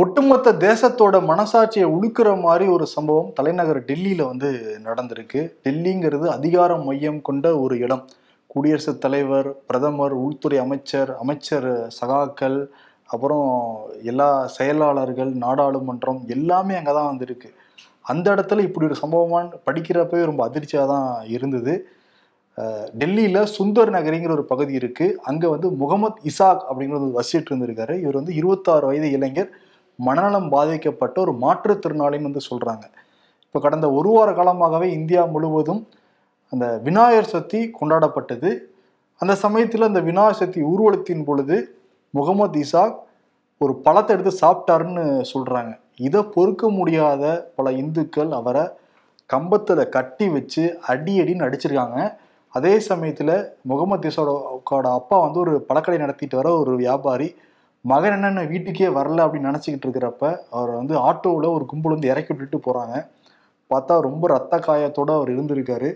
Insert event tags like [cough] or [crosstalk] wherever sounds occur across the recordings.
ஒட்டுமொத்த தேசத்தோட மனசாட்சியை உழுக்கிற மாதிரி ஒரு சம்பவம் தலைநகர் டெல்லியில வந்து நடந்திருக்கு. டெல்லிங்கிறது அதிகார மையம் கொண்ட ஒரு இடம். குடியரசுத் தலைவர் பிரதமர் உள்துறை அமைச்சர் அமைச்சர் சகாக்கள் அப்புறம் எல்லா செயலாளர்கள் நாடாளுமன்றம் எல்லாமே அங்கே தான் வந்திருக்கு. அந்த இடத்துல இப்படி ஒரு சம்பவமான படிக்கிறப்பவே ரொம்ப அதிர்ச்சியாக தான் இருந்தது. டெல்லியில் சுந்தர் நகரிங்கிற ஒரு பகுதி இருக்குது அங்கே வந்து முகமது இசாக் அப்படிங்கிறது வசிட்டு இருந்திருக்காரு. இவர் வந்து இருபத்தாறு வயது இளைஞர். மனநலம் பாதிக்கப்பட்ட ஒரு மாற்றுத்திறனாளின்னு வந்து சொல்கிறாங்க இப்போ கடந்த ஒரு வார காலமாகவே இந்தியா முழுவதும் அந்த விநாயகர் சதுர்த்தி கொண்டாடப்பட்டது. அந்த சமயத்தில் அந்த விநாயகர் சக்தி ஊர்வலத்தின் பொழுது முகமது இசாக் ஒரு பழத்தை எடுத்து சாப்பிட்டாருன்னு சொல்கிறாங்க இதை பொறுக்க முடியாத பல இந்துக்கள் அவரை கம்பத்தில் கட்டி வச்சு அடி அடின்னு அடிச்சிருக்காங்க. அதே சமயத்தில் முகமது இசாவோட அப்பா வந்து ஒரு பழக்கடை நடத்திட்டு வர ஒரு வியாபாரி மகன் என்னென்ன வீட்டுக்கே வரல அப்படின்னு நினச்சிக்கிட்டு இருக்கிறப்ப அவர் வந்து ஆட்டோவில் ஒரு கும்பல் வந்து இறக்கி விட்டுட்டு போகிறாங்க பார்த்தா ரொம்ப ரத்த காயத்தோடு அவர் இருந்திருக்காரு.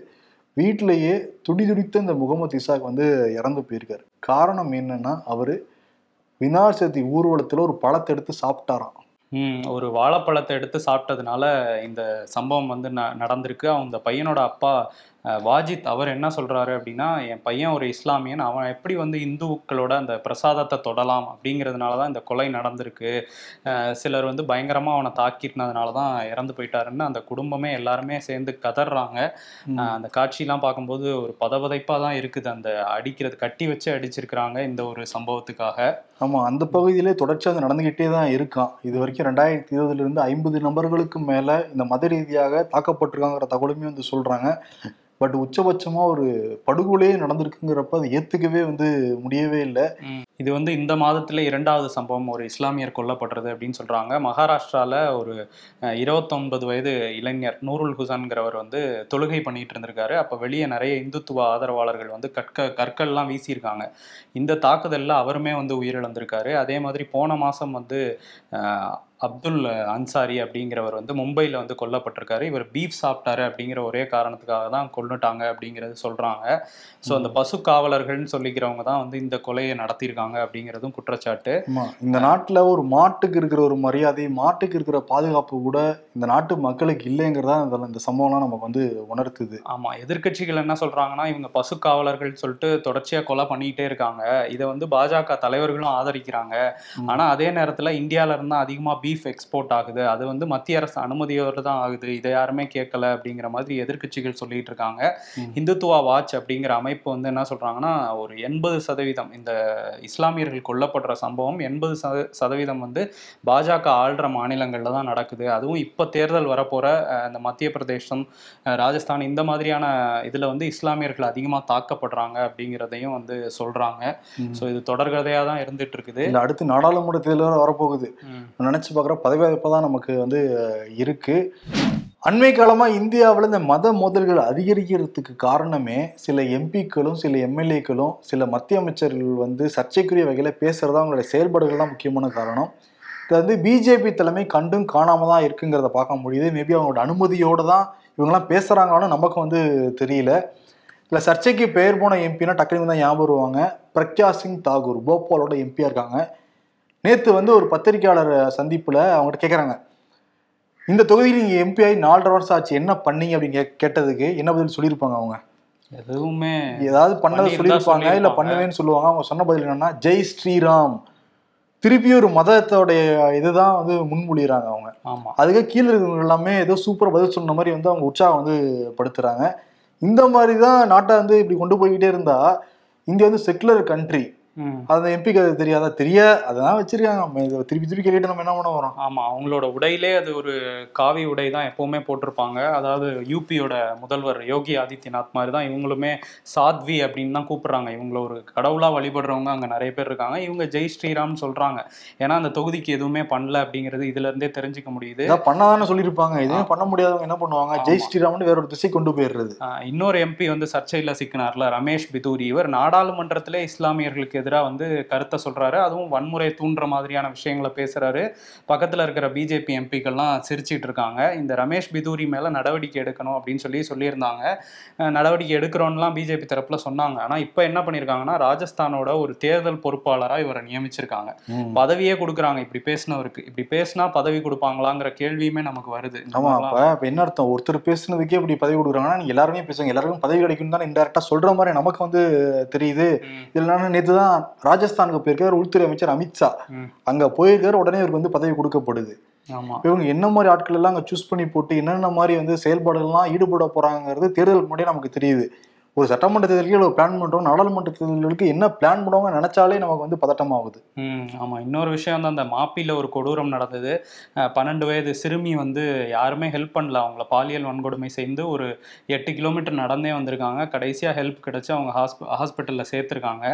வீட்டிலேயே துடி துடித்த இந்த முகமது இசாக் வந்து இறந்து போயிருக்காரு. காரணம் என்னன்னா அவர் விநாயகர் சதுர்த்தி ஊர்வலத்தில் ஒரு பழத்தை எடுத்து சாப்பிட்டாராம். ம் ஒரு வாழைப்பழத்தை எடுத்து சாப்பிட்டதுனால இந்த சம்பவம் வந்து ந நடந்திருக்கு. அந்த பையனோட அப்பா வாஜித் அவர் என்ன சொல்றாரு அப்படின்னா என் பையன் ஒரு இஸ்லாமியன் அவன் எப்படி வந்து இந்துக்களோட அந்த பிரசாதத்தை தொடலாம்? அப்படிங்கிறதுனால தான் இந்த கொலை நடந்திருக்கு. சிலர் வந்து பயங்கரமாக அவனை தாக்கிட்டதுனால தான் இறந்து போயிட்டாருன்னு அந்த குடும்பமே எல்லாருமே சேர்ந்து கதறாங்க அந்த காட்சியெல்லாம் பார்க்கும்போது ஒரு பதபதைப்பாக தான் இருக்குது. அந்த அடிக்கிறது கட்டி வச்சு அடிச்சிருக்கிறாங்க இந்த ஒரு சம்பவத்துக்காக. ஆமா அந்த பகுதியிலே தொடர்ச்சியாக அது நடந்துகிட்டே தான் இருக்கான். இது வரைக்கும் ரெண்டாயிரத்தி இருபதுல இருந்து ஐம்பது நபர்களுக்கு மேல இந்த மத ரீதியாக தாக்கப்பட்டிருக்காங்கிற தகவலுமே வந்து சொல்றாங்க. பட் உச்சபட்சமா ஒரு படுகொலையே நடந்திருக்குங்கிறப்ப அதை ஏத்துக்கவே வந்து முடியவே இல்லை. இது வந்து இந்த மாதத்துல இரண்டாவது சம்பவம் ஒரு இஸ்லாமியர் கொல்லப்படுறது அப்படின்னு சொல்றாங்க. மகாராஷ்டிராவில் ஒரு இருபத்தொன்பது வயது இளைஞர் நூருல் ஹுசான்கிறவர் வந்து தொழுகை பண்ணிட்டு இருந்திருக்காரு. அப்போ வெளியே நிறைய இந்துத்துவ ஆதரவாளர்கள் வந்து கற்க கற்கள்லாம் வீசியிருக்காங்க. இந்த தாக்குதலில் அவருமே வந்து உயிரிழந்திருக்காரு. அதே மாதிரி போன மாதம் வந்து அப்துல் அன்சாரி அப்படிங்கிறவர் வந்து மும்பையில் வந்து கொல்லப்பட்டிருக்காரு. இவர் பீஃப் சாப்பிட்டாரு அப்படிங்கிற ஒரே காரணத்துக்காக தான் கொன்னுட்டாங்க அப்படிங்கிறது சொல்றாங்க. ஸோ அந்த பசு காவலர்கள்னு சொல்லிக்கிறவங்க தான் வந்து இந்த கொலையை நடத்தியிருக்காங்க அப்படிங்கிறதும் குற்றச்சாட்டு. இந்த நாட்டுல ஒரு மாட்டுக்கு இருக்கிற ஒரு மரியாதை மாட்டுக்கு இருக்கிற பாதுகாப்பு கூட இந்த நாட்டு மக்களுக்கு இல்லைங்கிறதா இந்த சம்பவம்லாம் நமக்கு வந்து உணர்த்துது. ஆமா எதிர்க்கட்சிகள் என்ன சொல்றாங்கன்னா இவங்க பசு காவலர்கள் சொல்லிட்டு தொடர்ச்சியா கொலை பண்ணிக்கிட்டே இருக்காங்க. இதை வந்து பாஜக தலைவர்களும் ஆதரிக்கிறாங்க. ம். ஆனா அதே நேரத்துல இந்தியால இருந்து அதிகமா பீஃப் எக்ஸ்போர்ட் ஆகுது. அது வந்து மத்திய அரசு அனுமதியோடு தான் ஆகுது. இதை யாருமே கேட்கல அப்படிங்கிற மாதிரி எதிர்க்கட்சிகள் சொல்லிட்டு இருக்காங்க. இந்துத்துவா வாட்ச் அப்படிங்கிற அமைப்பு வந்து என்ன சொல்றாங்கன்னா ஒரு எண்பது சதவீதம் இந்த இஸ்லாமியர்கள் கொல்லப்படுற சம்பவம் எண்பது சதவீதம் வந்து பாஜக ஆள்ற மாநிலங்கள்ல தான் நடக்குது. அதுவும் இப்போ தேர்தல் வரப்போற அஹ், இந்த மத்திய பிரதேசம் ராஜஸ்தான் இந்த மாதிரியான இதுல வந்து இஸ்லாமியர்கள் அதிகமா தாக்கப்படுறாங்க அப்படிங்கிறதையும் வந்து சொல்றாங்க. ம். ஸோ இது தொடர்கதையா தான் இருந்துட்டு இருக்குது. அடுத்து நாடாளுமன்ற தேர்தல் வரப்போகுது. நினைச்சு பார்க்குற பதவியேற்பு தான் நமக்கு வந்து இருக்குது அண்மை காலமாக இந்தியாவில் இந்த மத மோதல்கள் அதிகரிக்கிறதுக்கு காரணமே சில எம்பிக்களும் சில எம்எல்ஏக்களும் சில மத்திய அமைச்சர்கள் வந்து சர்ச்சைக்குரிய வகையில் பேசுகிறதா அவங்களுடைய செயல்பாடுகள் தான் முக்கியமான காரணம். இது வந்து பிஜேபி தலைமை கண்டும் காணாமல் தான் இருக்குங்கிறத பார்க்க முடியுது. மேபி அவங்களோட அனுமதியோடு தான் இவங்கெல்லாம் பேசுகிறாங்கன்னு நமக்கு வந்து தெரியல. இல்லை சர்ச்சைக்கு பெயர் போன எம்பினா டக்குனு தான் ஞாபகம் வருவாங்க. பிரக்யா சிங் தாகூர் போபாலோட எம்பியாக இருக்காங்க. நேற்று வந்து ஒரு பத்திரிகையாளர் சந்திப்பில் அவங்ககிட்ட கேட்குறாங்க இந்த தொகுதியில் நீங்கள் எம்பி ஆகி நாலரை வருஷம் ஆச்சு என்ன பண்ணீங்க அப்படின்னு கே- கேட்டதுக்கு என்ன பதில் சொல்லியிருப்பாங்க அவங்க? எதுவுமே ஏதாவது பண்ணதை சொல்லியிருப்பாங்க இல்லை. பண்ணுவேன்னு சொல்லுவாங்க. அவங்க சொன்ன பதில் என்னன்னா ஜெய் ஸ்ரீராம். திருப்பி ஒரு மதத்தோடைய இதுதான் வந்து முன்மொழிகிறாங்க அவங்க. ஆமா. அதுக்கு கீழே இருக்கிறவங்க எல்லாமே ஏதோ சூப்பராக பதில் சொன்ன மாதிரி வந்து அவங்க உற்சாகம் வந்து படுத்துறாங்க. இந்த மாதிரி தான் நாட்டை வந்து இப்படி கொண்டு போய்கிட்டே இருந்தா இந்தியா வந்து செக்குலர் கண்ட்ரி அந்த எம்பிக்கு அது தெரியாதா? தெரிய அதான் வச்சிருக்காங்க. நம்ம இதை திருப்பி திருப்பி கேட்டு நம்ம என்ன பண்ண வரோம் ஆமா அவங்களோட உடையிலே அது ஒரு காவி உடை தான் எப்பவுமே போட்டிருப்பாங்க. அதாவது யூபியோட முதல்வர் யோகி ஆதித்யநாத் மாதிரி தான் இவங்களுமே சாத்வி அப்படின்னு தான் கூப்பிடுறாங்க. இவங்கள ஒரு கடவுளா வழிபடுறவங்க அங்க நிறைய பேர் இருக்காங்க. இவங்க ஜெய் ஸ்ரீராம் சொல்றாங்க. ஏன்னா அந்த தொகுதிக்கு எதுவுமே பண்ணல அப்படிங்கிறது இதுல இருந்தே தெரிஞ்சுக்க முடியுது. பண்ணாதானே சொல்லியிருப்பாங்க. எதுவுமே பண்ண முடியாதவங்க என்ன பண்ணுவாங்க? ஜெய். ஸ்ரீராம்னு வேற ஒரு திசை கொண்டு போயிடுறது. இன்னொரு எம்பி வந்து சர்ச்சையில் சிக்கினார்ல ரமேஷ் பிதூரி. இவர் நாடாளுமன்றத்திலே இஸ்லாமியர்களுக்கு எதிராக வந்து கருத்தை சொல்றாரு. அதுவும் வன்முறை தூண்டுற மாதிரியான விஷயங்களை பேசுறாரு. பக்கத்துல இருக்கிற பிஜேபி எம்பிக்கள்லாம் சிரிச்சிட்டு இருக்காங்க. இந்த ரமேஷ் பிதூரி மேல நடவடிக்கை எடுக்கணும் அப்படின்னு சொல்லி சொல்லியிருந்தாங்க. நடவடிக்கை எடுக்கிறோம்லாம் பிஜேபி தரப்புல சொன்னாங்க. ஆனா இப்போ என்ன பண்ணியிருக்காங்கன்னா ராஜஸ்தானோட ஒரு தேர்தல் பொறுப்பாளரா இவரை நியமிச்சிருக்காங்க. பதவியே கொடுக்குறாங்க. இப்படி பேசினவருக்கு. இப்படி பேசினா பதவி கொடுப்பாங்களாங்கிற கேள்வியுமே நமக்கு வருது. இந்த ஆமா மாதிரிலாம். அப்ப என்ன அர்த்தம்? ஒருத்தர் பேசுனதுக்கே இப்படி பதவி கொடுக்குறாங்கன்னா நீங்க எல்லாருமே பேசுங்க. எல்லாருக்கும் பதவி கிடைக்கும் தான் இன்டெரக்டா சொல்ற மாதிரி நமக்கு வந்து தெரியுது. நான் நேத்து தான் ராஜஸ்தானுக்கு போயிருக்காரு உள்துறை அமைச்சர் அமித்ஷா. அங்க போயிருக்காரு உடனே இவருக்கு வந்து பதவி கொடுக்கப்படுது. ஆமா. இவங்க என்ன மாதிரி ஆட்கள் எல்லாம் அங்க சூஸ் பண்ணி போட்டு என்னென்ன மாதிரி வந்து செயல்பாடுகள்லாம் ஈடுபட போறாங்கிறது தேர்தலுக்கு முன்னாடியே நமக்கு தெரியுது. ஒரு சட்டமன்ற தேர்தலுக்கு ஒரு பிளான் பண்றோம் நாடாளுமன்ற தேர்தல்களுக்கு என்ன பிளான் பண்ணுவாங்க நினைச்சாலே நமக்கு வந்து பதட்டமாகுது. ம் ஆமா. இன்னொரு விஷயம் வந்து அந்த மாப்பில ஒரு கொடூரம் நடந்தது. பன்னெண்டு வயது சிறுமி வந்து யாருமே ஹெல்ப் பண்ணல. அவங்கள பாலியல் வன்கொடுமை செய்து ஒரு எட்டு கிலோமீட்டர் நடந்தே வந்திருக்காங்க. கடைசியா ஹெல்ப் கிடைச்சு அவங்க ஹாஸ்ப ஹாஸ்பிட்டல்ல சேர்த்துருக்காங்க.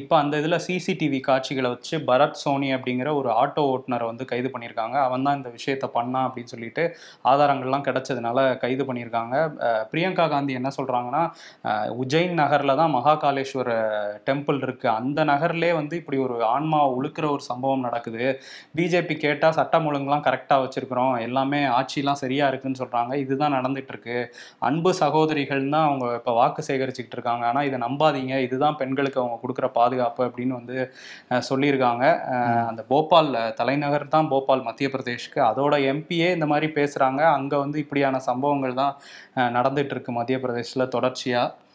இப்போ அந்த இதுல சிசிடிவி காட்சிகளை வச்சு பரத் சோனி அப்படிங்கிற ஒரு ஆட்டோ ஓட்டுநரை வந்து கைது பண்ணியிருக்காங்க. அவன் தான் இந்த விஷயத்த பண்ணான் அப்படின்னு சொல்லிட்டு ஆதாரங்கள்லாம் கிடைச்சதுனால கைது பண்ணியிருக்காங்க. பிரியங்கா காந்தி என்ன சொல்றாங்கன்னா உஜ்ஜைன் நகரில் தான் மகாகாலேஸ்வர டெம்பிள் இருக்குது அந்த நகர்லேயே வந்து இப்படி ஒரு ஆன்மா உழுக்கிற ஒரு சம்பவம் நடக்குது. பிஜேபி கேட்டால் சட்டம் ஒழுங்குலாம் கரெக்டாக வச்சுருக்குறோம். எல்லாமே ஆட்சிலாம் சரியாக இருக்குன்னு சொல்கிறாங்க இதுதான் நடந்துகிட்ருக்கு அன்பு சகோதரிகள் தான் அவங்க இப்போ வாக்கு சேகரிச்சுக்கிட்டு இருக்காங்க. ஆனால் இதை நம்பாதீங்க. இதுதான் பெண்களுக்கு அவங்க கொடுக்குற பாதுகாப்பு அப்படின்னு வந்து சொல்லியிருக்காங்க. அந்த போபால் தலைநகர் தான் போபால் மத்திய பிரதேஷ்க்கு. அதோட எம்பியே இந்த மாதிரி பேசுகிறாங்க அங்கே வந்து இப்படியான சம்பவங்கள் தான் நடந்துகிட்ருக்கு மத்திய பிரதேசில் தொடர்ச்சியாக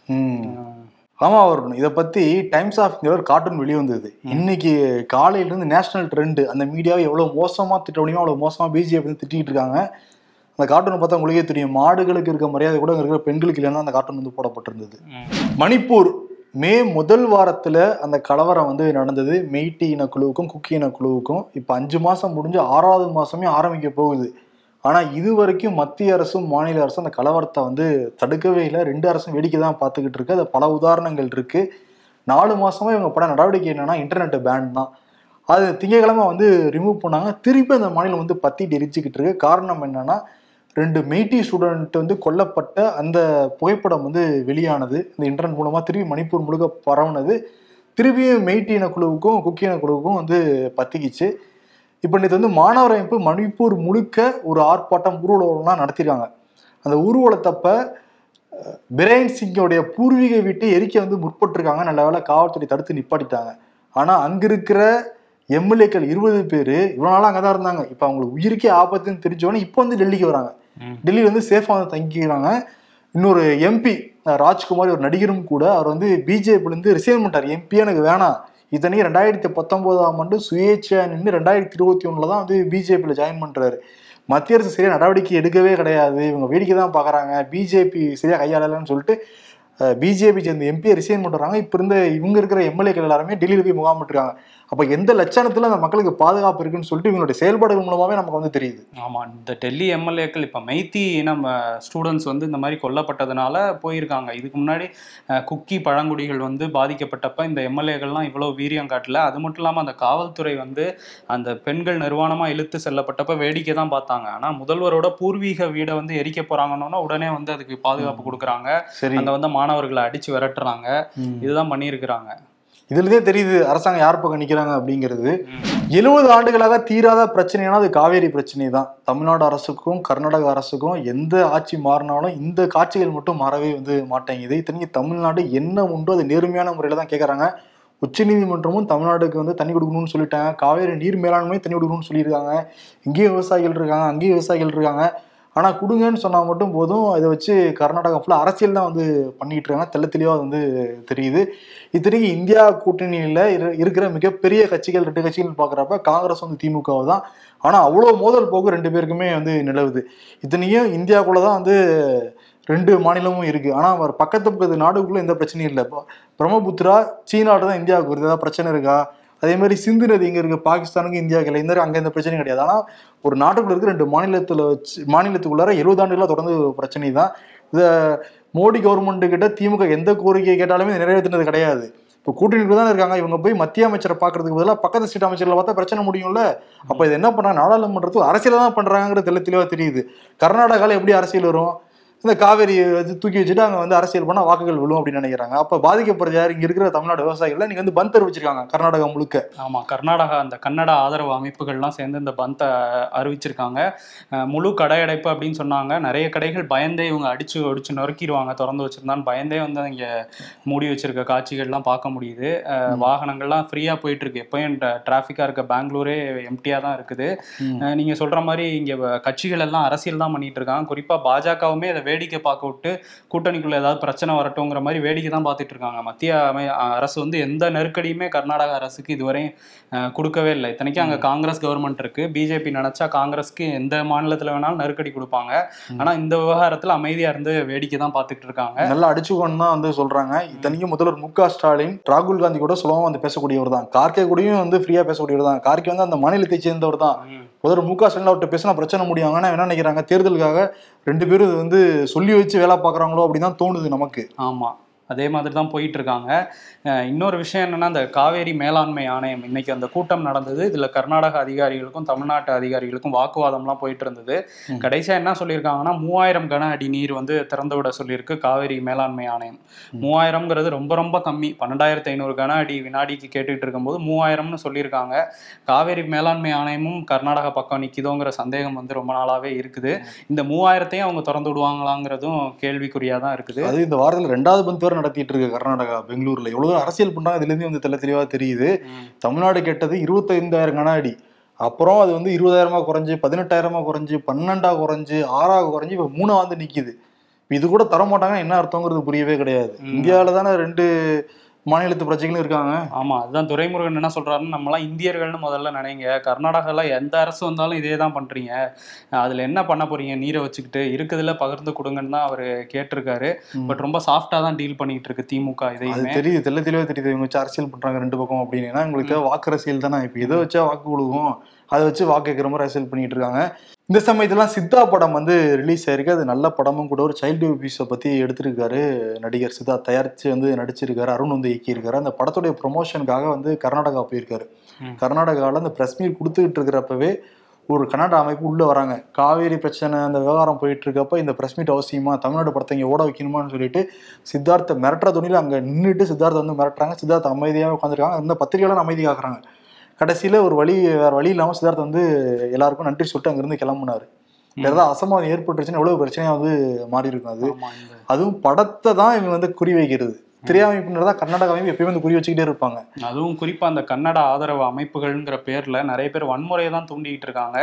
ஆமா வரும் இதை பத்தி டைம்ஸ் ஆஃப் இந்தியா ஒரு கார்ட்டூன் வெளிவந்தது. இன்னைக்கு காலையில இருந்து நேஷனல் ட்ரெண்ட் அந்த மீடியாவை எவ்வளவு மோசமா திட்ட முடியுமோ அவ்வளவு மோசமா பிஜேபி வந்து திட்டிட்டு இருக்காங்க. அந்த கார்ட்டூனை பார்த்தா உங்களுக்கே தெரியும். மாடுகளுக்கு இருக்க மரியாதை கூட அங்க இருக்கிற பெண்களுக்கு இல்லைன்னா அந்த கார்ட்டூன் வந்து போடப்பட்டிருந்தது. மணிப்பூர் மே முதல் வாரத்துல அந்த கலவரம் வந்து நடந்தது. மெய்ட்டி இனக்குழுவுக்கும் குக்கி இனக்குழுவுக்கும். இப்ப அஞ்சு மாசம் முடிஞ்சு ஆறாவது மாசமே ஆரம்பிக்க போகுது. ஆனால் இது வரைக்கும் மத்திய அரசும் மாநில அரசும் அந்த கலவரத்தை வந்து தடுக்கவே இல்லை. ரெண்டு அரசும் வேடிக்கை தான் பார்த்துக்கிட்டு இருக்கு. அது பல உதாரணங்கள் இருக்கு. நாலு மாசமா இவங்க பட நடவடிக்கை என்னன்னா இன்டர்நெட் பேன் தான். அது திங்கக்கிழமை வந்து ரிமூவ் பண்ணாங்க. திருப்பி அந்த மாநிலம் வந்து பத்திட்டு எரிச்சுக்கிட்டு இருக்கு. காரணம் என்னன்னா ரெண்டு மெய்டி ஸ்டூடெண்ட் வந்து கொல்லப்பட்ட அந்த புகைப்படம் வந்து வெளியானது. இந்த இன்டர்நெட் மூலமா திருப்பி மணிப்பூர் முழுக்க பரவுனது. திருப்பியும் இன இனக்குழுவுக்கும் குக்கி இனக்குழுவுக்கும் வந்து பத்திக்கிச்சு. இப்போ நேற்று வந்து மாணவர் அமைப்பு மணிப்பூர் முழுக்க ஒரு ஆர்ப்பாட்டம் ஊர்வலம்லாம் நடத்திருக்காங்க. அந்த ஊர்வலத்தப்ப பிரேன் சிங்கோடைய பூர்வீக வீட்டை எரிக்க வந்து முற்பட்டிருக்காங்க. நல்ல வேளை காவல்துறை தடுத்து நிப்பாட்டிட்டாங்க. ஆனா அங்க இருக்கிற எம்எல்ஏக்கள் இருபது பேர் இவ்வளவு நாளா அங்கதான் இருந்தாங்க. இப்ப அவங்களுக்கு உயிருக்கே ஆபத்துன்னு தெரிஞ்சவொடனே இப்போ வந்து டெல்லிக்கு வராங்க. ம். டெல்லியில வந்து சேஃபா வந்து தங்கிக்கிறாங்க. இன்னொரு எம்பி ராஜ்குமார் ஒரு நடிகரும் கூட அவர் வந்து பிஜேபில இருந்து ரிசைன் பண்ணிட்டார். எம்பி எனக்கு வேணாம். இத்தனைக்கு ரெண்டாயிரத்தி பத்தொன்பதாம் ஆண்டு சுயேட்சையாக நின்று ரெண்டாயிரத்தி இருபத்தி ஒன்றில் தான் வந்து பிஜேபியில் ஜாயின் பண்ணுறாரு மத்திய அரசு சரியாக நடவடிக்கை எடுக்கவே கிடையாது. இவங்க வேடிக்கை தான் பார்க்குறாங்க. பிஜேபி சரியாக கையாளலன்னு சொல்லிட்டு பிஜேபி சேர்ந்த எம்பியை ரிசைன் பண்ணுறாங்க இப்போ இருந்த இவங்க இருக்கிற எம்எல்ஏக்கள் எல்லாருமே டெல்லியில் போய் முகாமிட்டுருக்காங்க அப்ப எந்த லட்சணத்துல அந்த மக்களுக்கு பாதுகாப்பு இருக்குன்னு சொல்லிட்டு இவங்களுடைய செயல்பாடுகள் மூலமாவே நமக்கு வந்து தெரியுது. ஆமா இந்த டெல்லி எம்எல்ஏக்கள் இப்ப மைத்தி நம்ம ஸ்டூடெண்ட்ஸ் வந்து இந்த மாதிரி கொல்லப்பட்டதுனால போயிருக்காங்க. இதுக்கு முன்னாடி குக்கி பழங்குடிகள் வந்து பாதிக்கப்பட்டப்ப இந்த எம்எல்ஏக்கள்லாம் இவ்வளவு வீரியம் காட்டல. அது மட்டும் இல்லாம அந்த காவல்துறை வந்து அந்த பெண்கள் நிர்வாணமா இழுத்து செல்லப்பட்டப்ப வேடிக்கை தான் பார்த்தாங்க. ஆனா முதல்வரோட பூர்வீக வீடை வந்து எரிக்க போறாங்கன்னா உடனே வந்து அதுக்கு பாதுகாப்பு கொடுக்குறாங்க. அங்க வந்து மாணவர்களை அடிச்சு விரட்டுறாங்க. இதுதான் பண்ணியிருக்கிறாங்க. இதுலதே தெரியுது அரசாங்கம் யார் பக்கம் நிக்கிறாங்க அப்படிங்கிறது. எழுபது ஆண்டுகளாக தீராத பிரச்சனைனா அது காவேரி பிரச்சனை தான். தமிழ்நாடு அரசுக்கும் கர்நாடக அரசுக்கும் எந்த ஆட்சி மாறினாலும் இந்த காட்சிகள் மட்டும் மாறவே வந்து மாட்டேங்குது. இத்தனைக்கு தமிழ்நாடு என்ன உண்டோ அது நேர்மையான முறையில தான் கேட்கறாங்க உச்சநீதிமன்றமும் தமிழ்நாடுக்கு வந்து தண்ணி கொடுக்கணும்னு சொல்லிட்டாங்க. காவேரி நீர் மேலாண்மை தண்ணி கொடுக்கணும்னு சொல்லியிருக்காங்க. இங்கேயும் விவசாயிகள் இருக்காங்க அங்கேயும் விவசாயிகள் இருக்காங்க. ஆனால் கொடுங்கன்னு சொன்னால் மட்டும் போதும். இதை வச்சு கர்நாடகா ஃபுல்லாக அரசியல் தான் வந்து பண்ணிட்டு இருக்காங்க. தெள்ள அது வந்து தெரியுது. இத்தனைக்கு இந்தியா கூட்டணியில் இரு- இருக்கிற மிகப்பெரிய கட்சிகள் ரெண்டு கட்சிகள் பார்க்குறப்ப காங்கிரஸ் வந்து திமுகவை தான். ஆனால் அவ்வளோ மோதல் போக்கு ரெண்டு பேருக்குமே வந்து நிலவுது. இத்தனையும் இந்தியாவுக்குள்ளே தான் வந்து ரெண்டு மாநிலமும் இருக்குது ஆனால் அவர் பக்கத்து பக்கத்து நாடுக்குள்ளே எந்த பிரச்சனையும் இல்லை. இப்போ பிரம்மபுத்திரா சீனாட்டு தான் இந்தியாவுக்கு வருது. ஏதாவது பிரச்சனை இருக்கா? அதே மாதிரி சிந்து நதி இங்கே இருக்க பாகிஸ்தானுக்கு இந்தியாவுக்கு இல்லை இந்த அங்கே எந்த பிரச்சனையும் கிடையாது. ஆனால் ஒரு நாட்டுக்குள்ள இருக்க ரெண்டு மாநிலத்தில் வச்சு மாநிலத்துக்குள்ளார எழுபது ஆண்டுகளாக தொடர்ந்து பிரச்சனை தான். இதை மோடி கவர்மெண்ட்டு கிட்ட திமுக எந்த கோரிக்கை கேட்டாலுமே நிறைவேற்றினது கிடையாது. இப்போ கூட்டணிக்கு தான் இருக்காங்க. இவங்க போய் மத்திய அமைச்சரை பார்க்கறதுக்கு பதிலாக பக்கத்து ஸ்டேட் அமைச்சரில் பார்த்தா பிரச்சனை முடியும்ல. அப்போ இது என்ன பண்ணுறாங்க நாடாளுமன்றத்துக்கு அரசியல் தான் பண்றாங்கிற தெளிவாக தெரியுது. கர்நாடகாவில் எப்படி அரசியல் வரும்? இந்த காவேரி வச்சு தூக்கி வச்சுட்டு அங்க வந்து அரசியல் பண்ணா வாக்குகள் விழும் அப்படின்னு நினைக்கிறாங்க. அப்ப பாதிக்கப்படுறது யார்? இங்க இருக்கிற தமிழ்நாடு விவசாயிகள் நீங்க வந்து பந்த் தெரிவிச்சிருக்காங்க கர்நாடகா முழுக்க. ஆமா கர்நாடகா அந்த கன்னட ஆதரவு அமைப்புகள்லாம் சேர்ந்து இந்த பந்தை அறிவிச்சிருக்காங்க. முழு கடையடைப்பு அப்படின்னு சொன்னாங்க. நிறைய கடைகள் பயந்தே இவங்க அடிச்சு அடிச்சு நொறுக்கிடுவாங்க திறந்து வச்சிருந்தான்னு பயந்தே வந்து இங்க மூடி வச்சிருக்க காட்சிகள்லாம் பார்க்க முடியுது. வாகனங்கள்லாம் ஃப்ரீயா போயிட்டு இருக்கு எப்பயும் டிராஃபிக்கா இருக்க பெங்களூரே எம்டியா தான் இருக்குது. ம். அஹ் நீங்க சொல்ற மாதிரி இங்க கட்சிகள் எல்லாம் அரசியல் தான் பண்ணிட்டு இருக்காங்க. குறிப்பா பாஜகவுமே அதை வேடிக்கை பார்க்க விட்டு கூட்டணிக்குள்ள ஏதாவது பிரச்சனை வரட்டுங்கிற மாதிரி வேடிக்கை தான் பார்த்துட்டு இருக்காங்க. மத்திய அமை அரசு வந்து எந்த நெருக்கடியுமே கர்நாடக அரசுக்கு இதுவரை அஹ், கொடுக்கவே இல்லை. இத்தனைக்கும் அங்க காங்கிரஸ் கவர்மெண்ட் இருக்கு. பிஜேபி நினைச்சா காங்கிரஸ்க்கு எந்த மாநிலத்துல வேணாலும் நெருக்கடி கொடுப்பாங்க. ஆனா இந்த விவகாரத்துல அமைதியா இருந்து வேடிக்கை தான் பார்த்துட்டு இருக்காங்க. நல்லா அடிச்சுக்கோன்னு தான் வந்து சொல்றாங்க. இத்தனைக்கும் முதல்வர் மு க ஸ்டாலின் ராகுல் காந்தி கூட சுலபமா வந்து பேசக்கூடியவர் தான். கார்கே கூடயும் வந்து ஃப்ரீயா பேசக்கூடியவர் தான். கார்கே வந்து அந்த மாநிலத்தை சேர்ந்தவர் தான். முதல்வர் மு க ஸ்டாலின் அவர்கிட்ட பேசினா பிரச்சனை முடியும் ஆனால் என்ன நினைக்கிறாங்க. தேர்தலுக்காக ரெண்டு பேரும் இது வந்து சொல்லி வச்சு வேலை பார்க்குறாங்களோ அப்படின்னு தான் தோணுது நமக்கு. ஆமாம் அதே மாதிரி தான் போயிட்டு இருக்காங்க. இன்னொரு விஷயம் என்னன்னா அந்த காவேரி மேலாண்மை ஆணையம் இன்னைக்கு அந்த கூட்டம் நடந்தது. இதுல கர்நாடக அதிகாரிகளுக்கும் தமிழ்நாட்டு அதிகாரிகளுக்கும் வாக்குவாதம்லாம் போயிட்டு இருந்தது ம். கடைசியா என்ன சொல்லியிருக்காங்கன்னா மூவாயிரம் கன அடி நீர் வந்து திறந்து விட சொல்லியிருக்கு காவேரி மேலாண்மை ஆணையம். மூவாயிரம்ங்கிறது ரொம்ப ரொம்ப கம்மி. பன்னெண்டாயிரத்தி ஐநூறு கன அடி வினாடிக்கு கேட்டுட்டு இருக்கும்போது மூவாயிரம்னு சொல்லியிருக்காங்க. காவேரி மேலாண்மை ஆணையமும் கர்நாடகா பக்கம் நிக்குதோங்கிற சந்தேகம் வந்து ரொம்ப நாளாவே இருக்குது. இந்த மூவாயிரத்தையும் அவங்க திறந்து விடுவாங்களாங்கிறதும் கேள்விக்குறியா தான் இருக்குது. அது இந்த வாரத்துல ரெண்டாவது பந்த் வேற நடத்திட்டு இருக்கு கர்நாடகா பெங்களூர்ல. எவ்வளவு அரசியல் பண்றாங்க இதுல இருந்து வந்து தெள்ள தெளிவா தெரியுது. தமிழ்நாடு கேட்டது இருபத்தைந்தாயிரம் கன அடி அப்புறம் அது வந்து இருபதாயிரமா குறைஞ்சு பதினெட்டாயிரமா குறைஞ்சு பன்னெண்டா குறைஞ்சு ஆறா குறைஞ்சு இப்ப மூணா வந்து நிக்குது இப்ப இது கூட தர மாட்டாங்கன்னா என்ன அர்த்தங்கிறது புரியவே கிடையாது. இந்தியாவில தானே ரெண்டு மாநிலத்து பிரஜைகளும் இருக்காங்க. ஆமா அதுதான் துரைமுருகன் என்ன சொல்றாருன்னு நம்மலாம் இந்தியர்கள்னு முதல்ல நினைங்க. கர்நாடகால எந்த அரசு வந்தாலும் இதே தான் பண்றீங்க. அதுல என்ன பண்ண போறீங்க? நீரை வச்சுக்கிட்டு இருக்குதுல பகிர்ந்து கொடுங்கன்னு தான் அவரு கேட்டிருக்காரு. பட் ரொம்ப சாஃப்டா தான் டீல் பண்ணிட்டு இருக்கு திமுக இதையுமே. தெரியுது தெள்ள தெளிவா தெரியுது. இவங்க வச்சு அரசியல் பண்றாங்க ரெண்டு பக்கம் அப்படின்னு. உங்களுக்கு வாக்கு அரசியல் தானே. இப்ப இதை வச்சா வாக்கு கொடுக்கும்? அதை வச்சு வாக்கு கேட்கிற மாதிரி அரசியல் பண்ணிட்டு இருக்காங்க இந்த சமயத்துலாம் சித்தா படம் வந்து ரிலீஸ் ஆயிருக்கு. அது நல்ல படமும் கூட. ஒரு சைல்டு அபியூஸை பத்தி எடுத்திருக்காரு நடிகர் சித்தா. தயாரிச்சு வந்து நடிச்சிருக்காரு. அருண் வந்து இயக்கியிருக்காரு. அந்த படத்துடைய ப்ரொமோஷனுக்காக வந்து கர்நாடகா போயிருக்காரு. கர்நாடகாவில் அந்த பிரஸ் மீட் கொடுத்துக்கிட்டு இருக்கிறப்பவே ஒரு கன்னட அமைப்பு உள்ள வராங்க. காவேரி பிரச்சனை அந்த விவகாரம் போயிட்டு இருக்கப்ப இந்த பிரஸ் மீட் அவசியமா? தமிழ்நாடு படத்தை இங்க ஓட வைக்கணுமான்னு சொல்லிட்டு சித்தார்த்த மிரட்டுற துணியில அங்க நின்றுட்டு சித்தார்த்த வந்து மிரட்டுறாங்க. சித்தார்த்த அமைதியாக உட்காந்துருக்காங்க அந்த பத்திரிகையாளர் அமைதி காக்குறாங்க. கடைசியில ஒரு வழி வேற வழி இல்லாம சித்தார்த்த வந்து எல்லாருக்கும் நன்றி சொல்லிட்டு அங்கிருந்து கிளம்புனாரு. ஏதாவது அசம்பாதம் ஏற்பட்டுருச்சுன்னா எவ்வளவு பிரச்சனையா வந்து மாறி இருக்கும் அது அதுவும் படத்தை தான் இவங்க வந்து குறி வைக்கிறது. திரையமைப்பினர் தான் கர்நாடக அமைப்பு எப்பயுமே வந்து குறி வச்சுக்கிட்டே இருப்பாங்க. அதுவும் குறிப்பா அந்த கன்னட ஆதரவு அமைப்புகள்ங்கிற பேர்ல நிறைய பேர் வன்முறையை தான் தூண்டிக்கிட்டு இருக்காங்க.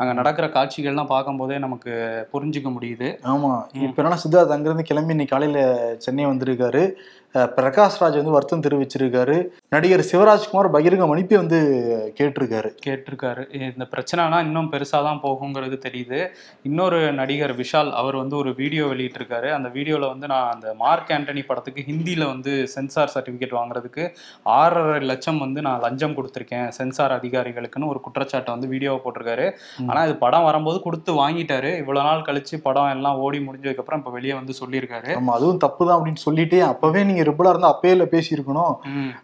அங்க நடக்கிற காட்சிகள்லாம் பார்க்கும்போதே நமக்கு புரிஞ்சுக்க முடியுது. ஆமா. இப்ப என்னன்னா சித்தார்த் அங்கிருந்து கிளம்பி இன்னைக்கு காலையில சென்னை வந்திருக்காரு. அஹ் பிரகாஷ் ராஜ் வந்து வருத்தம் தெரிவிச்சிருக்காரு. நடிகர் சிவராஜ்குமார் பகிரங்க மன்னிப்பை வந்து கேட்டிருக்காரு. கேட்டிருக்காரு. இந்த பிரச்சனைனா இன்னும் பெருசாக தான் போகுங்கிறது தெரியுது. இன்னொரு நடிகர் விஷால் அவர் வந்து ஒரு வீடியோ வெளியிட்டிருக்காரு. அந்த வீடியோவில் வந்து நான் அந்த மார்க் ஆண்டனி படத்துக்கு ஹிந்தியில் வந்து சென்சார் சர்டிஃபிகேட் வாங்குறதுக்கு ஆறரை லட்சம் வந்து நான் லஞ்சம் கொடுத்துருக்கேன் சென்சார் அதிகாரிகளுக்குன்னு ஒரு குற்றச்சாட்டை வந்து வீடியோவை போட்டிருக்காரு. ஆனால் இது படம் வரும்போது கொடுத்து வாங்கிட்டாரு. இவ்வளோ நாள் கழிச்சு படம் எல்லாம் ஓடி முடிஞ்சதுக்கப்புறம் இப்போ வெளியே வந்து சொல்லியிருக்காரு. அதுவும் தப்பு தான் அப்படின்னு சொல்லிட்டு அப்பவே நீங்க ரிப்பலா இருந்தா அப்பவே இல்ல பேசியிருக்கணும்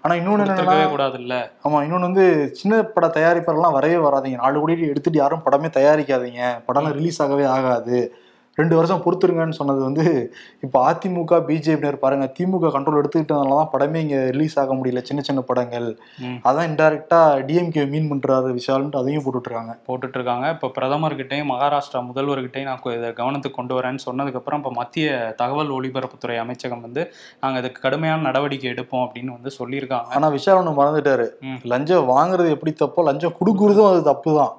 ஆனா இன்னொன்னு கொடுத்துருக்கவே கூடாதுல்ல. ஆமா இன்னொன்னு வந்து சின்ன பட தயாரிப்பாளர்லாம் வரவே வராதீங்க. நாலு கோடி எடுத்துட்டு யாரும் படமே தயாரிக்காதீங்க. படம்லாம் ரிலீஸ் ஆகவே ஆகாது. ரெண்டு வருஷம் பொறுத்துருங்கன்னு சொன்னது வந்து இப்போ அதிமுக பிஜேபியினர் பாருங்க திமுக கண்ட்ரோல் எடுத்துக்கிட்டதுனால தான் படமே இங்க ரிலீஸ் ஆக முடியல. சின்ன சின்ன படங்கள். அதான் இன்டெரக்டா டிஎம்கே மீன் பண்றாரு விஷால்ன்ட்டு அதையும் போட்டுட்டு இருக்காங்க இப்போ பிரதமர்கிட்டையும் மகாராஷ்டிரா முதல்வர்கிட்டையும் நான் இதை கவனத்துக்கு கொண்டு வரேன்னு சொன்னதுக்கப்புறம் இப்போ மத்திய தகவல் ஒலிபரப்புத்துறை அமைச்சகம் வந்து நாங்கள் இதுக்கு கடுமையான நடவடிக்கை எடுப்போம் அப்படின்னு வந்து சொல்லியிருக்காங்க. ஆனா விஷால் ஒண்ணு மறந்துட்டாரு. லஞ்சம் வாங்குறது எப்படி தப்போ லஞ்சம் கொடுக்குறதும் அது தப்பு தான்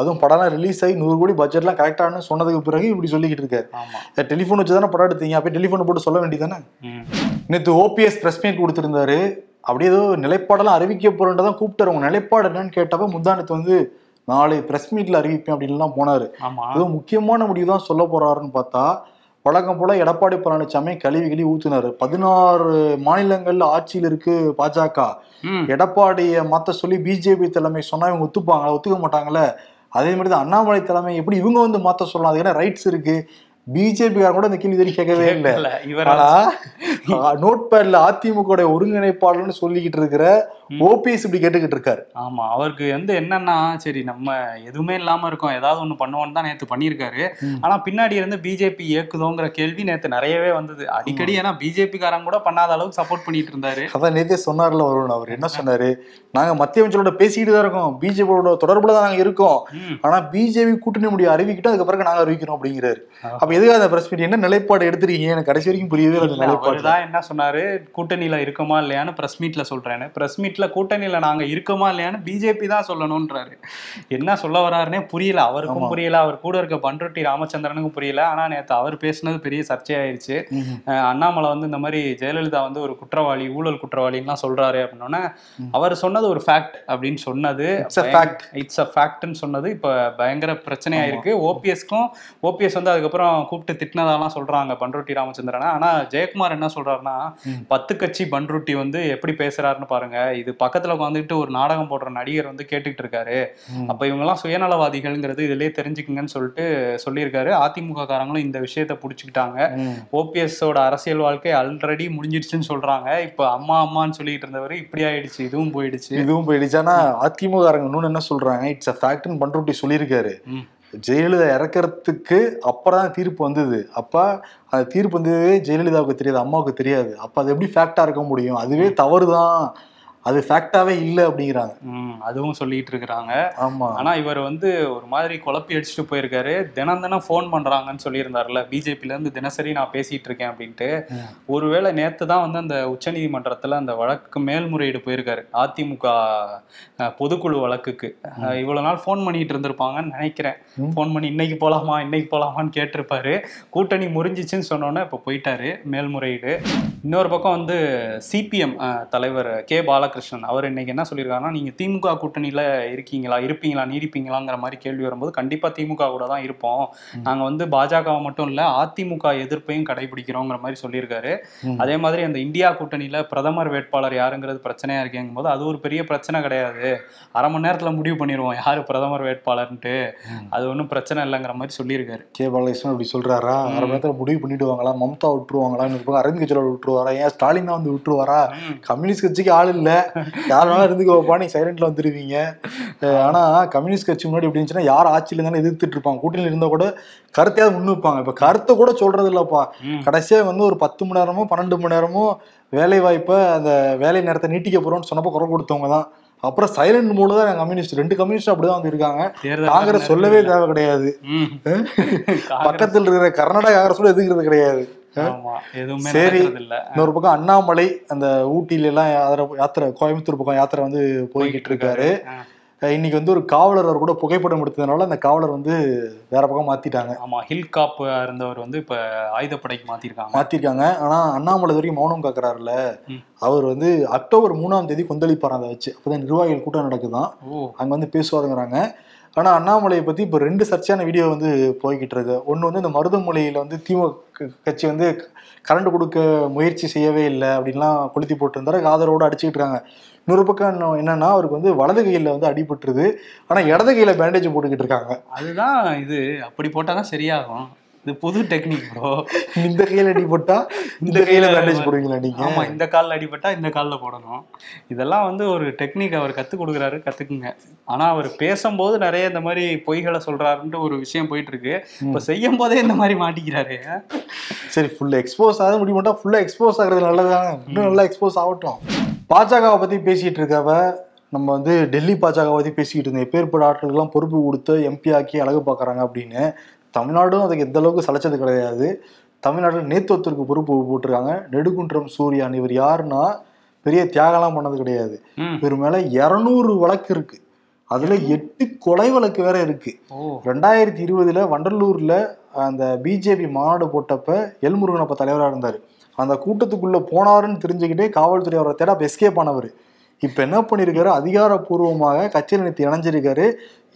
அதுவும் படம்லாம் ரிலீஸ் ஆகி நூறு கோடி பட்ஜெட்லாம் கரெக்டானு சொன்னதுக்கு பிறகு இப்படி சொல்லிக்கிட்டு இருக்காரு. டெலிஃபோன் வச்சு தானே படம் எடுத்தீங்க? அப்போ டெலிஃபோன் போட்டு சொல்ல வேண்டியதானே நேற்று ஓபிஎஸ் பிரஸ் மீட் கொடுத்துருந்தாரு. அப்படியே ஏதோ நிலைப்பாடெல்லாம் அறிவிக்க போறேன்ட்டு கூப்பிட்டாரு. உங்க நிலைப்பாடு என்னன்னு கேட்டப்ப முந்தானத்து வந்து நாளை பிரஸ் மீட்ல அறிவிப்பேன் அப்படின்லாம் போனாரு. ஏதோ முக்கியமான முடிவு தான் சொல்ல போறாருன்னு பார்த்தா வழக்கம் போல எடப்பாடி பழனிசாமி கழுவி கழுவி ஊத்துனாரு. பதினாறு மாநிலங்கள்ல ஆட்சியில் இருக்கு பாஜக. எடப்பாடியை மாத்த சொல்லி பிஜேபி தலைமை சொன்னா இவங்க ஒத்துப்பாங்க ஒத்துக்க மாட்டாங்கல்ல அதே மாதிரி தான் அண்ணாமலை தலைமை எப்படி இவங்க வந்து மாத்த சொல்லலாம் என்ன ரைட்ஸ் இருக்கு? பிஜேபி கூட இந்த கேள்வி கேட்கவே இல்லை. ஆனா நோட் பேட்ல அதிமுக ஒருங்கிணைப்பாளர்னு சொல்லிக்கிட்டு இருக்கிற ஓபிஎஸ் இப்படி கேட்டுக்கிட்டு இருக்காரு. ஆமா அவருக்கு வந்து என்னன்னா சரி நம்ம எதுவுமே இல்லாம இருக்கோம். ஏதாவது ஒண்ணு பண்ணுவோம்னு தான் நேத்து பண்ணியிருக்காரு. ஆனா பின்னாடி இருந்து பிஜேபி இயக்குதோங்கிற கேள்வி நேத்து நிறையவே வந்தது. அடிக்கடி ஏன்னா பிஜேபி காரங்க கூட பண்ணாத அளவுக்கு சப்போர்ட் பண்ணிட்டு இருந்தாரு. அதான் நேத்தே சொன்னார்ல வருண் அவர் என்ன சொன்னாரு? நாங்க மத்திய அமைச்சரோட பேசிக்கிட்டு தான் இருக்கோம். பிஜேபியோட தொடர்புல தான் நாங்க இருக்கோம். ஆனா பிஜேபி கூட்டணி முடிய அறிவிக்கிட்டோம் அதுக்கு பிறகு நாங்க அறிவிக்கிறோம் அப்படிங்கிறாரு. அப்ப எதுக்காக அந்த பிரஸ் மீட் என்ன நிலைப்பாடு எடுத்திருக்கீங்க? எனக்கு கடைசி வரைக்கும் புரியவே நிலைப்பாடு அவர்தான் என்ன சொன்னாரு? கூட்டணியில இருக்கோமா இல்லையான்னு பிரஸ் மீட்ல சொல்றேன்னு. பிரஸ் மீட்ல கூட்டணியில நாங்க இருக்கோமா இல்லையான்னு பிஜேபி தான் சொல்லணும்ன்றாரு. என்ன சொல்ல வராருன்னே புரியல. அவருக்கும். புரியல. அவர் கூட இருக்க பண்ருட்டி ராமச்சந்திரனுக்கும் புரியல. ஆனா நேத்து அவர் பேசுனது பெரிய சர்ச்சையாயிருச்சு. அண்ணாமலை வந்து இந்த மாதிரி ஜெயலலிதா வந்து ஒரு குற்றவாளி ஊழல் குற்றவாளின்லாம் சொல்றாரு அப்படின்னோடனே. அவர் சொன்னது ஒரு ஃபேக்ட் அப்படின்னு சொன்னது. It's a fact. It's a ஃபேக்ட்னு சொன்னது. இப்ப பயங்கர பிரச்சனையா இருக்கு ஓபிஎஸ்க்கும் ஓபிஎஸ் வந்து அதுக்கப்புறம் கூப்பிட்டு திட்டினதாலாம் சொல்றாங்க பண்ருட்டி ராமச்சந்திரனை. ஆனா ஜெயக்குமார் என்ன சொல்றாருன்னா ம். பத்து கட்சி பண்ருட்டி வந்து எப்படி பேசுறாருன்னு பாருங்க. இது பக்கத்துல உட்காந்துட்டு ஒரு நாடகம் போடுற நடிகர் வந்து கேட்டுக்கிட்டு இருக்காரு. அப்ப இவங்கெல்லாம் சுயநலவாதிகள்ங்கிறது இதுலயே தெரிஞ்சுக்குங்கன்னு சொல்லிட்டு சொல்லியிருக்காரு. அதிமுக காரங்களும் இந்த விஷயத்த புடிச்சுக்கிட்டாங்க. ஓபிஎஸோட அரசியல் வாழ்க்கை ஆல்ரெடி முடிஞ்சிடுச்சுன்னு சொல்றாங்க. இப்ப அம்மா அம்மான்னு சொல்லிட்டு இருந்தவர் இப்படி ஆயிடுச்சு இதுவும் போயிடுச்சு. இதுவும் போயிடுச்சு. ஆனா அதிமுககாரங்க இன்னொன்னு என்ன சொல்றாங்க? இட்ஸ் அ ஃபேக்ட்னு பண்ருட்டி சொல்லியிருக்காரு. ஜெயலலிதா இறக்கறதுக்கு அப்புறம் தான் தீர்ப்பு வந்தது. அப்ப அந்த தீர்ப்பு வந்ததே ஜெயலலிதாவுக்கு தெரியாது அம்மாவுக்கு தெரியாது. அப்ப அது எப்படி ஃபேக்டா இருக்க முடியும்? அதுவே தவறுதான். அது ஃபேக்டாவே இல்லை அப்படிங்கிறாங்க. அதுவும் சொல்லிட்டு இருக்கிறாங்க. ஆமா. ஆனா இவர் வந்து ஒரு மாதிரி குழப்பி அடிச்சுட்டு போயிருக்காரு. தினம் தினம் ஃபோன் பண்றாங்கன்னு சொல்லியிருந்தாருல பிஜேபில இருந்து தினசரி நான் பேசிட்டு இருக்கேன் அப்படின்ட்டு. ஒருவேளை நேத்து தான் வந்து அந்த உச்சநீதிமன்றத்துல அந்த வழக்கு மேல்முறையீடு போயிருக்காரு. அதிமுக பொதுக்குழு வழக்குக்கு. இவ்வளவு நாள் ஃபோன் பண்ணிட்டு இருந்திருப்பாங்கன்னு நினைக்கிறேன். ஃபோன் பண்ணி இன்னைக்கு போலாமா இன்னைக்கு போலாமான்னு கேட்டிருப்பாரு. கூட்டணி முறிஞ்சிச்சுன்னு சொன்னோன்னே இப்போ போயிட்டாரு. மேல்முறையீடு. இன்னொரு பக்கம் வந்து சிபிஎம் தலைவர் கே பாலகிருஷ்ணன் அவர் இன்னைக்கு என்ன சொல்லியிருக்காருன்னா நீங்க திமுக கூட்டணியில இருக்கீங்களா? இருப்பீங்களா? நீடிப்பீங்களாங்கிற மாதிரி கேள்வி வரும்போது கண்டிப்பா திமுக கூட தான் இருப்போம். நாங்க வந்து பாஜகவை மட்டும் இல்ல அதிமுக எதிர்ப்பையும் கடைபிடிக்கிறோங்கிற மாதிரி சொல்லியிருக்காரு. அதே மாதிரி அந்த இந்தியா கூட்டணியில பிரதமர் வேட்பாளர் யாருங்கிறது பிரச்சனையா இருக்கேங்கும் போது அது ஒரு பெரிய பிரச்சனை கிடையாது. அரை மணி நேரத்துல முடிவு பண்ணிடுவோம் யாரு பிரதமர் வேட்பாளர்ன்ட்டு. அது ஒன்றும் பிரச்சனை இல்லைங்கிற மாதிரி சொல்லியிருக்காரு. கே. பாலகிருஷ்ணன் அப்படி சொல்றாரா? அரை மணி நேரத்துல முடிவு பண்ணிடுவாங்களா? மம்தா விட்டுருவாங்களா? இன்னொரு பக்கம் அரவிந்த் கெஜ்ரிவால் விட்டுருவாரா? ஏன் ஸ்டாலின் தான் வந்து விட்டுருவாரா. கம்யூனிஸ்ட் கட்சிக்கு ஆள் இல்ல. யாருனாலும் இருந்துக்கோப்பா நீ சைலண்ட்ல வந்துருவீங்க. ஆனா கம்யூனிஸ்ட் கட்சி முன்னாடி எப்படி இருந்துச்சுன்னா யார் ஆட்சியில இருந்தாலும் எதிர்த்துட்டு இருப்பாங்க. கூட்டணியில இருந்தா கூட கருத்தையாவது முன்னு வைப்பாங்க இப்ப கருத்தை கூட சொல்றது இல்லப்பா. கடைசியா வந்து ஒரு பத்து மணி நேரமோ பன்னெண்டு மணி நேரமோ வேலை வாய்ப்பை அந்த வேலை நேரத்தை நீட்டிக்க போறோம்னு சொன்னப்போ குறை கொடுத்தவங்க தான். அப்புறம் சைலண்ட் மூலம் தான் கம்யூனிஸ்ட் ரெண்டு கம்யூனிஸ்ட் அப்படிதான் வந்து இருக்காங்க தேர்தல் காங்கிரஸ் சொல்லவே தேவை கிடையாது. பக்கத்தில் இருக்கிற கர்நாடக காங்கிரஸ் எதுங்கிறது கிடையாது. ஆமா எதுவுமே சரி. இன்னொரு பக்கம் அண்ணாமலை அந்த ஊட்டியில எல்லாம் யாத்திரை கோயம்புத்தூர் பக்கம் யாத்திரை வந்து போய்கிட்டு இருக்காரு. இன்னைக்கு வந்து ஒரு காவலர் அவர் கூட புகைப்படம் எடுத்ததுனால அந்த காவலர் வந்து வேற பக்கம் மாத்திட்டாங்க. ஆமா ஹில் காப் இருந்தவர் வந்து இப்ப ஆயுதப்படைக்கு மாத்திருக்காங்க. மாத்திருக்காங்க. ஆனா அண்ணாமலை வரைக்கும் மௌனம் காக்குறாருல. அவர் வந்து அக்டோபர் மூணாம் தேதி கொந்தளிப்பார் அதை வச்சு. அப்பதான் நிர்வாகிகள் கூட்டம் நடக்குதான். அங்க வந்து பேசுவாருங்கிறாங்க. ஆனா அண்ணாமலையை பத்தி இப்ப ரெண்டு சர்ச்சையான வீடியோ வந்து போய்கிட்டு இருக்கு. ஒண்ணு வந்து இந்த மருதமொழியில வந்து திமுக க- கட்சி வந்து கரண்ட் கொடுக்க முயற்சி செய்யவே இல்லை அப்படின்லாம் கொளுத்தி போட்டிருந்தாரு. ஆதரவோடு அடிச்சுக்கிட்டு இருக்காங்க. இன்னொரு பக்கம் என்னன்னா அவருக்கு வந்து வலது கையில வந்து அடிபட்டுருது. ஆனா இடது கையில பேண்டேஜ் போட்டுக்கிட்டு இருக்காங்க. அதுதான் இது. அப்படி போட்டாதான் சரியாகும். இது புது டெக்னிக் ப்ரோ இந்த கையில அடிபட்டா இந்த கையில பேண்டேஜ் போடுவீங்களா நீங்க? ஆமா இந்த கால்ல அடிபட்டா இந்த கால்ல போடணும். இதெல்லாம் வந்து ஒரு டெக்னிக் அவர் கத்து கொடுக்குறாரு கத்துக்குங்க. ஆனா அவர் பேசும்போது நிறைய இந்த மாதிரி பொய்களை சொல்றாருன்ட்டு ஒரு விஷயம் போயிட்டு இருக்கு இப்ப செய்யும் போதே இந்த மாதிரி மாட்டிக்கிறாரு. சரி ஃபுல்லா எக்ஸ்போஸ் ஆக முடிய மாட்டா ஃபுல்லா எக்ஸ்போஸ் ஆகுறது நல்லதானே இன்னும் நல்லா எக்ஸ்போஸ் ஆகட்டும். பாஜகவை பத்தி பேசிட்டு இருக்கவ நம்ம வந்து டெல்லி பாஜக பத்தி பேசிக்கிட்டு இருந்தோம். எப்பேற்பட்ட ஆட்களுக்கெல்லாம் பொறுப்பு கொடுத்து எம்பி ஆக்கி அழகு பார்க்கறாங்க அப்படின்னு. தமிழ்நாடும் அதுக்கு எந்த அளவுக்கு சளைச்சது கிடையாது. தமிழ்நாட்டில் நேத்துவத்திற்கு பொறுப்பு போட்டிருக்காங்க. நெடுகுன்றம் சூர்யான் இவர் யாருன்னா பெரிய தியாகம்லாம் பண்ணது கிடையாது. இவர் மேல இரநூறு வழக்கு இருக்கு. அதுல எட்டு கொலை வழக்கு வேற இருக்கு. ரெண்டாயிரத்தி இருபதுல வண்டலூர்ல அந்த பிஜேபி மாநாடு போட்டப்ப எல் முருகன் அப்ப தலைவரா இருந்தாரு. அந்த கூட்டத்துக்குள்ள போனாருன்னு தெரிஞ்சுக்கிட்டே காவல்துறை அவரை தேட எஸ்கேப் ஆனவர். இப்ப என்ன பண்ணிருக்காரு? அதிகாரப்பூர்வமாக கட்சியில் நிறுத்தி இணைஞ்சிருக்காரு.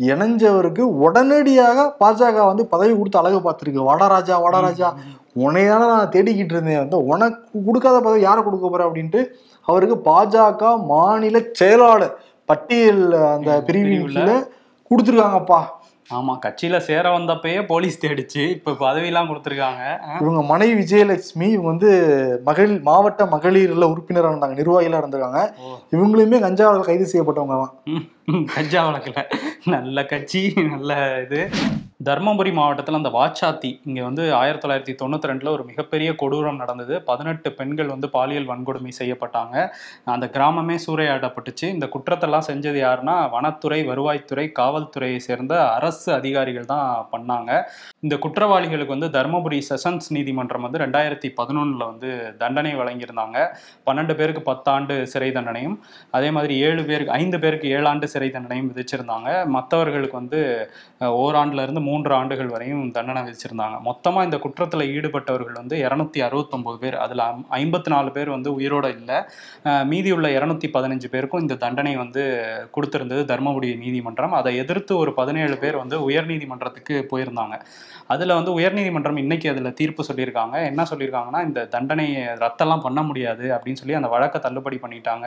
இணைஞ்சவருக்கு உடனடியாக பாஜக வந்து பதவி கொடுத்து அழகு பார்த்துருக்கு. வாடாராஜா வாடாராஜா உன்னையால நான் தேடிக்கிட்டு இருந்தேன். வந்து உனக்கு கொடுக்காத பதவி யாரை கொடுக்க போற அப்படின்ட்டு அவருக்கு பாஜக மாநில செயலாளர் பட்டியல் அந்த பிரிவின் கீழே கொடுத்துருக்காங்கப்பா. ஆமா கட்சியில சேர வந்தப்பயே போலீஸ் தேடிச்சு. இப்ப பதவியெல்லாம் கொடுத்துருக்காங்க. இவங்க மனைவி விஜயலட்சுமி இவங்க வந்து மகளிர் மாவட்ட மகளிர்ல உறுப்பினராக இருந்தாங்க நிர்வாகிகளா இருந்திருக்காங்க. இவங்களுமே கஞ்சாவில் கைது செய்யப்பட்டவங்க கஞ்சா வழக்குல. நல்ல கட்சி நல்ல இது. தர்மபுரி மாவட்டத்தில் அந்த வாச்சாத்தி இங்கே வந்து ஆயிரத்தி தொள்ளாயிரத்தி தொண்ணூற்றி ரெண்டில் ஒரு மிகப்பெரிய கொடூரம் நடந்தது. பதினெட்டு பெண்கள் வந்து பாலியல் வன்கொடுமை செய்யப்பட்டாங்க. அந்த கிராமமே சூறையாடப்பட்டுச்சு. இந்த குற்றத்தெல்லாம் செஞ்சது யாருன்னா வனத்துறை வருவாய்த்துறை காவல்துறையை சேர்ந்த அரசு அதிகாரிகள் தான் பண்ணாங்க. இந்த குற்றவாளிகளுக்கு வந்து தர்மபுரி செஷன்ஸ் நீதிமன்றம் வந்து ரெண்டாயிரத்தி பதினொன்றில் வந்து தண்டனை வழங்கியிருந்தாங்க. பன்னெண்டு பேருக்கு பத்தாண்டு சிறை தண்டனையும் அதே மாதிரி ஏழு பேருக்கு ஐந்து பேருக்கு ஏழாண்டு சிறை தண்டனையும் விதிச்சிருந்தாங்க. மற்றவர்களுக்கு வந்து ஓராண்டுலேருந்து மூன்று ஆண்டுகள் வரையும் தண்டனை விதிச்சிருந்தாங்க. மொத்தமாக இந்த குற்றத்தில் ஈடுபட்டவர்கள் வந்து இரநூத்தி அறுபத்தொம்போது பேர். அதில் ஐம்பத்தி நாலு பேர் வந்து உயிரோட இல்லை. மீதியுள்ள இரநூத்தி பதினஞ்சு பேருக்கும் இந்த தண்டனை வந்து கொடுத்திருந்தது தர்மபுரி நீதிமன்றம். அதை எதிர்த்து ஒரு பதினேழு பேர் வந்து உயர்நீதிமன்றத்துக்கு போயிருந்தாங்க. அதில் வந்து உயர்நீதிமன்றம் இன்னைக்கு அதில் தீர்ப்பு சொல்லியிருக்காங்க. என்ன சொல்லியிருக்காங்கன்னா இந்த தண்டனையை ரத்தெல்லாம் பண்ண முடியாது அப்படின்னு சொல்லி அந்த வழக்கை தள்ளுபடி பண்ணிட்டாங்க.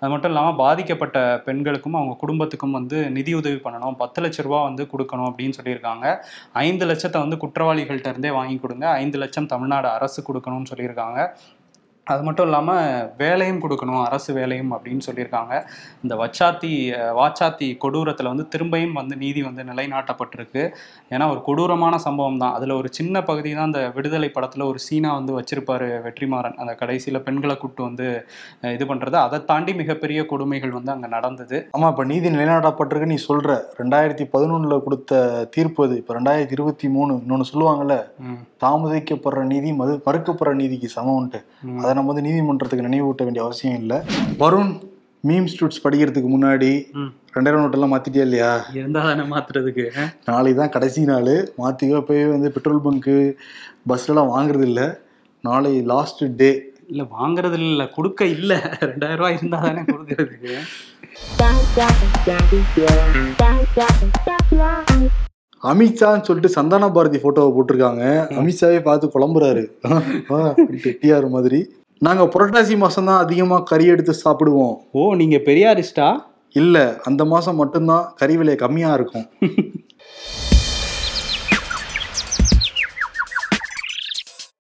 அது மட்டும் இல்லாமல் பாதிக்கப்பட்ட பெண்களுக்கும் அவங்க குடும்பத்துக்கும் வந்து நிதி உதவி பண்ணணும். பத்து லட்ச ரூபா வந்து கொடுக்கணும் அப்படின்னு சொல்லியிருக்காங்க. ஐந்து லட்சத்தை வந்து குற்றவாளிகள்கிட்ட இருந்தே வாங்கி கொடுங்க. ஐந்து லட்சம் தமிழ்நாடு அரசு கொடுக்கணும்னு சொல்லியிருக்காங்க. அது மட்டும் இல்லாமல் வேலையும் கொடுக்கணும் அரசு வேலையும் அப்படின்னு சொல்லியிருக்காங்க. இந்த வச்சாத்தி வாச்சாத்தி கொடூரத்தில் வந்து திரும்பியும் வந்து நீதி வந்து நிலைநாட்டப்பட்டிருக்கு. ஏன்னா ஒரு கொடூரமான சம்பவம் தான். அதில் ஒரு சின்ன பகுதி தான் அந்த விடுதலை படத்தில் ஒரு சீனா வந்து வச்சிருப்பாரு வெற்றிமாறன். அந்த கடைசியில் பெண்களை கூப்பிட்டு வந்து இது பண்ணுறது அதை தாண்டி மிகப்பெரிய கொடுமைகள் வந்து அங்கே நடந்தது. ஆமா இப்ப நீதி நிலைநாட்டப்பட்டிருக்கு நீ சொல்ற. ரெண்டாயிரத்தி பதினொன்னுல கொடுத்த தீர்ப்பு அது. இப்ப ரெண்டாயிரத்தி இருபத்தி மூணு இன்னொன்னு சொல்லுவாங்கல்ல ம், தாமதிக்கப்படுற நீதி மது மறுக்கப்படுற நீதிக்கு சமம்ன்ட்டு. அதை நம்ம வந்து நீதிமன்றத்துக்கு நினைவூட்ட வேண்டிய அவசியம் இல்லை. வருண் மீம் ஸ்டூட்ஸ் படிக்கிறதுக்கு முன்னாடி. ரெண்டாயிரம் நோட்டெல்லாம் மாத்திட்டியா இல்லையா? இருந்தா தானே மாத்துறதுக்கு நாளைக்கு தான் கடைசி நாள். மாற்றிக்கோ போய் வந்து பெட்ரோல் பங்க்கு பஸ்லலாம் வாங்குறது இல்லை. நாளை லாஸ்ட் டே இல்ல வாங்குறது இல்ல. கொடுக்க இல்ல. ரெண்டாயிரம் ரூபாய் இருந்தா தானே கொடுக்கறதுக்கு. அமித்ஷான்னு சொல்லிட்டு சந்தான பாரதி போட்டோவை போட்டிருக்காங்க. அமித்ஷாவே பார்த்து குழம்புறாரு. டிஆர் மாதிரி. நாங்க புரட்டாசி மாசம் தான் அதிகமா கறி எடுத்து சாப்பிடுவோம். ஓ நீங்க பெரியாரிஸ்டா? இல்ல அந்த மாசம் மட்டும்தான் கறி விலை கம்மியா இருக்கும். [laughs]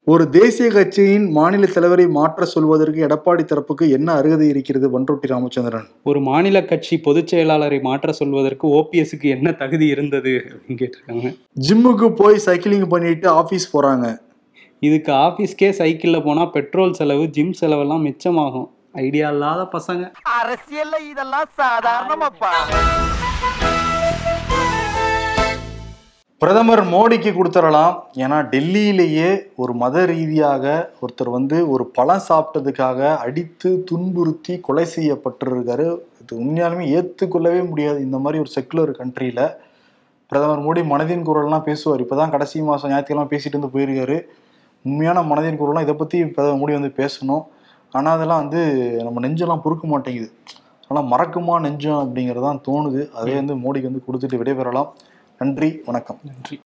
ஒரு தேசிய கட்சியின் மாநில தலைவரை மாற்ற சொல்வதற்கு எடப்பாடி தரப்புக்கு என்ன அருகதை இருக்கிறது வன்றொட்டி ராமச்சந்திரன்? ஒரு மாநில கட்சி பொதுச் செயலாளரை மாற்ற சொல்வதற்கு ஓபிஎஸ்க்கு என்ன தகுதி இருந்தது அப்படின்னு கேட்டிருக்காங்க. ஜிம்முக்கு போய் சைக்கிளிங் பண்ணிட்டு ஆபீஸ் போறாங்க. இதுக்கு ஆபீஸ்க்கே சைக்கிள்ல போனா பெட்ரோல் செலவு ஜிம் செலவெல்லாம் மிச்சமாகும். ஐடியா இல்லாத பசங்க. அரசியல்ல இதெல்லாம் சாதாரணமாப்பா. பிரதமர் மோடிக்கு கொடுத்துடலாம். ஏன்னா டெல்லியிலேயே ஒரு மத ரீதியாக ஒருத்தர் வந்து ஒரு பழம் சாப்பிட்டதுக்காக அடித்து துன்புறுத்தி கொலை செய்யப்பட்டிருக்காரு. இது உண்மையாலுமே ஏற்றுக்கொள்ளவே முடியாது. இந்த மாதிரி ஒரு செக்குலர் கண்ட்ரியில் பிரதமர் மோடி மனதின் குரல்லாம் பேசுவார். இப்போ தான் கடைசி மாதம் ஞாயிற்றுக்கிழமை பேசிட்டு வந்து போயிருக்காரு. உண்மையான மனதின் குரலாம் இதை பற்றி பிரதமர் மோடி வந்து பேசணும். ஆனால் அதெல்லாம் வந்து நம்ம நெஞ்செல்லாம் பொறுக்க மாட்டேங்குது. ஆனால் மறக்குமா நெஞ்சம் அப்படிங்கிறது தான் தோணுது. அதே வந்து மோடிக்கு வந்து கொடுத்துட்டு விடைபெறலாம். நன்றி வணக்கம். நன்றி.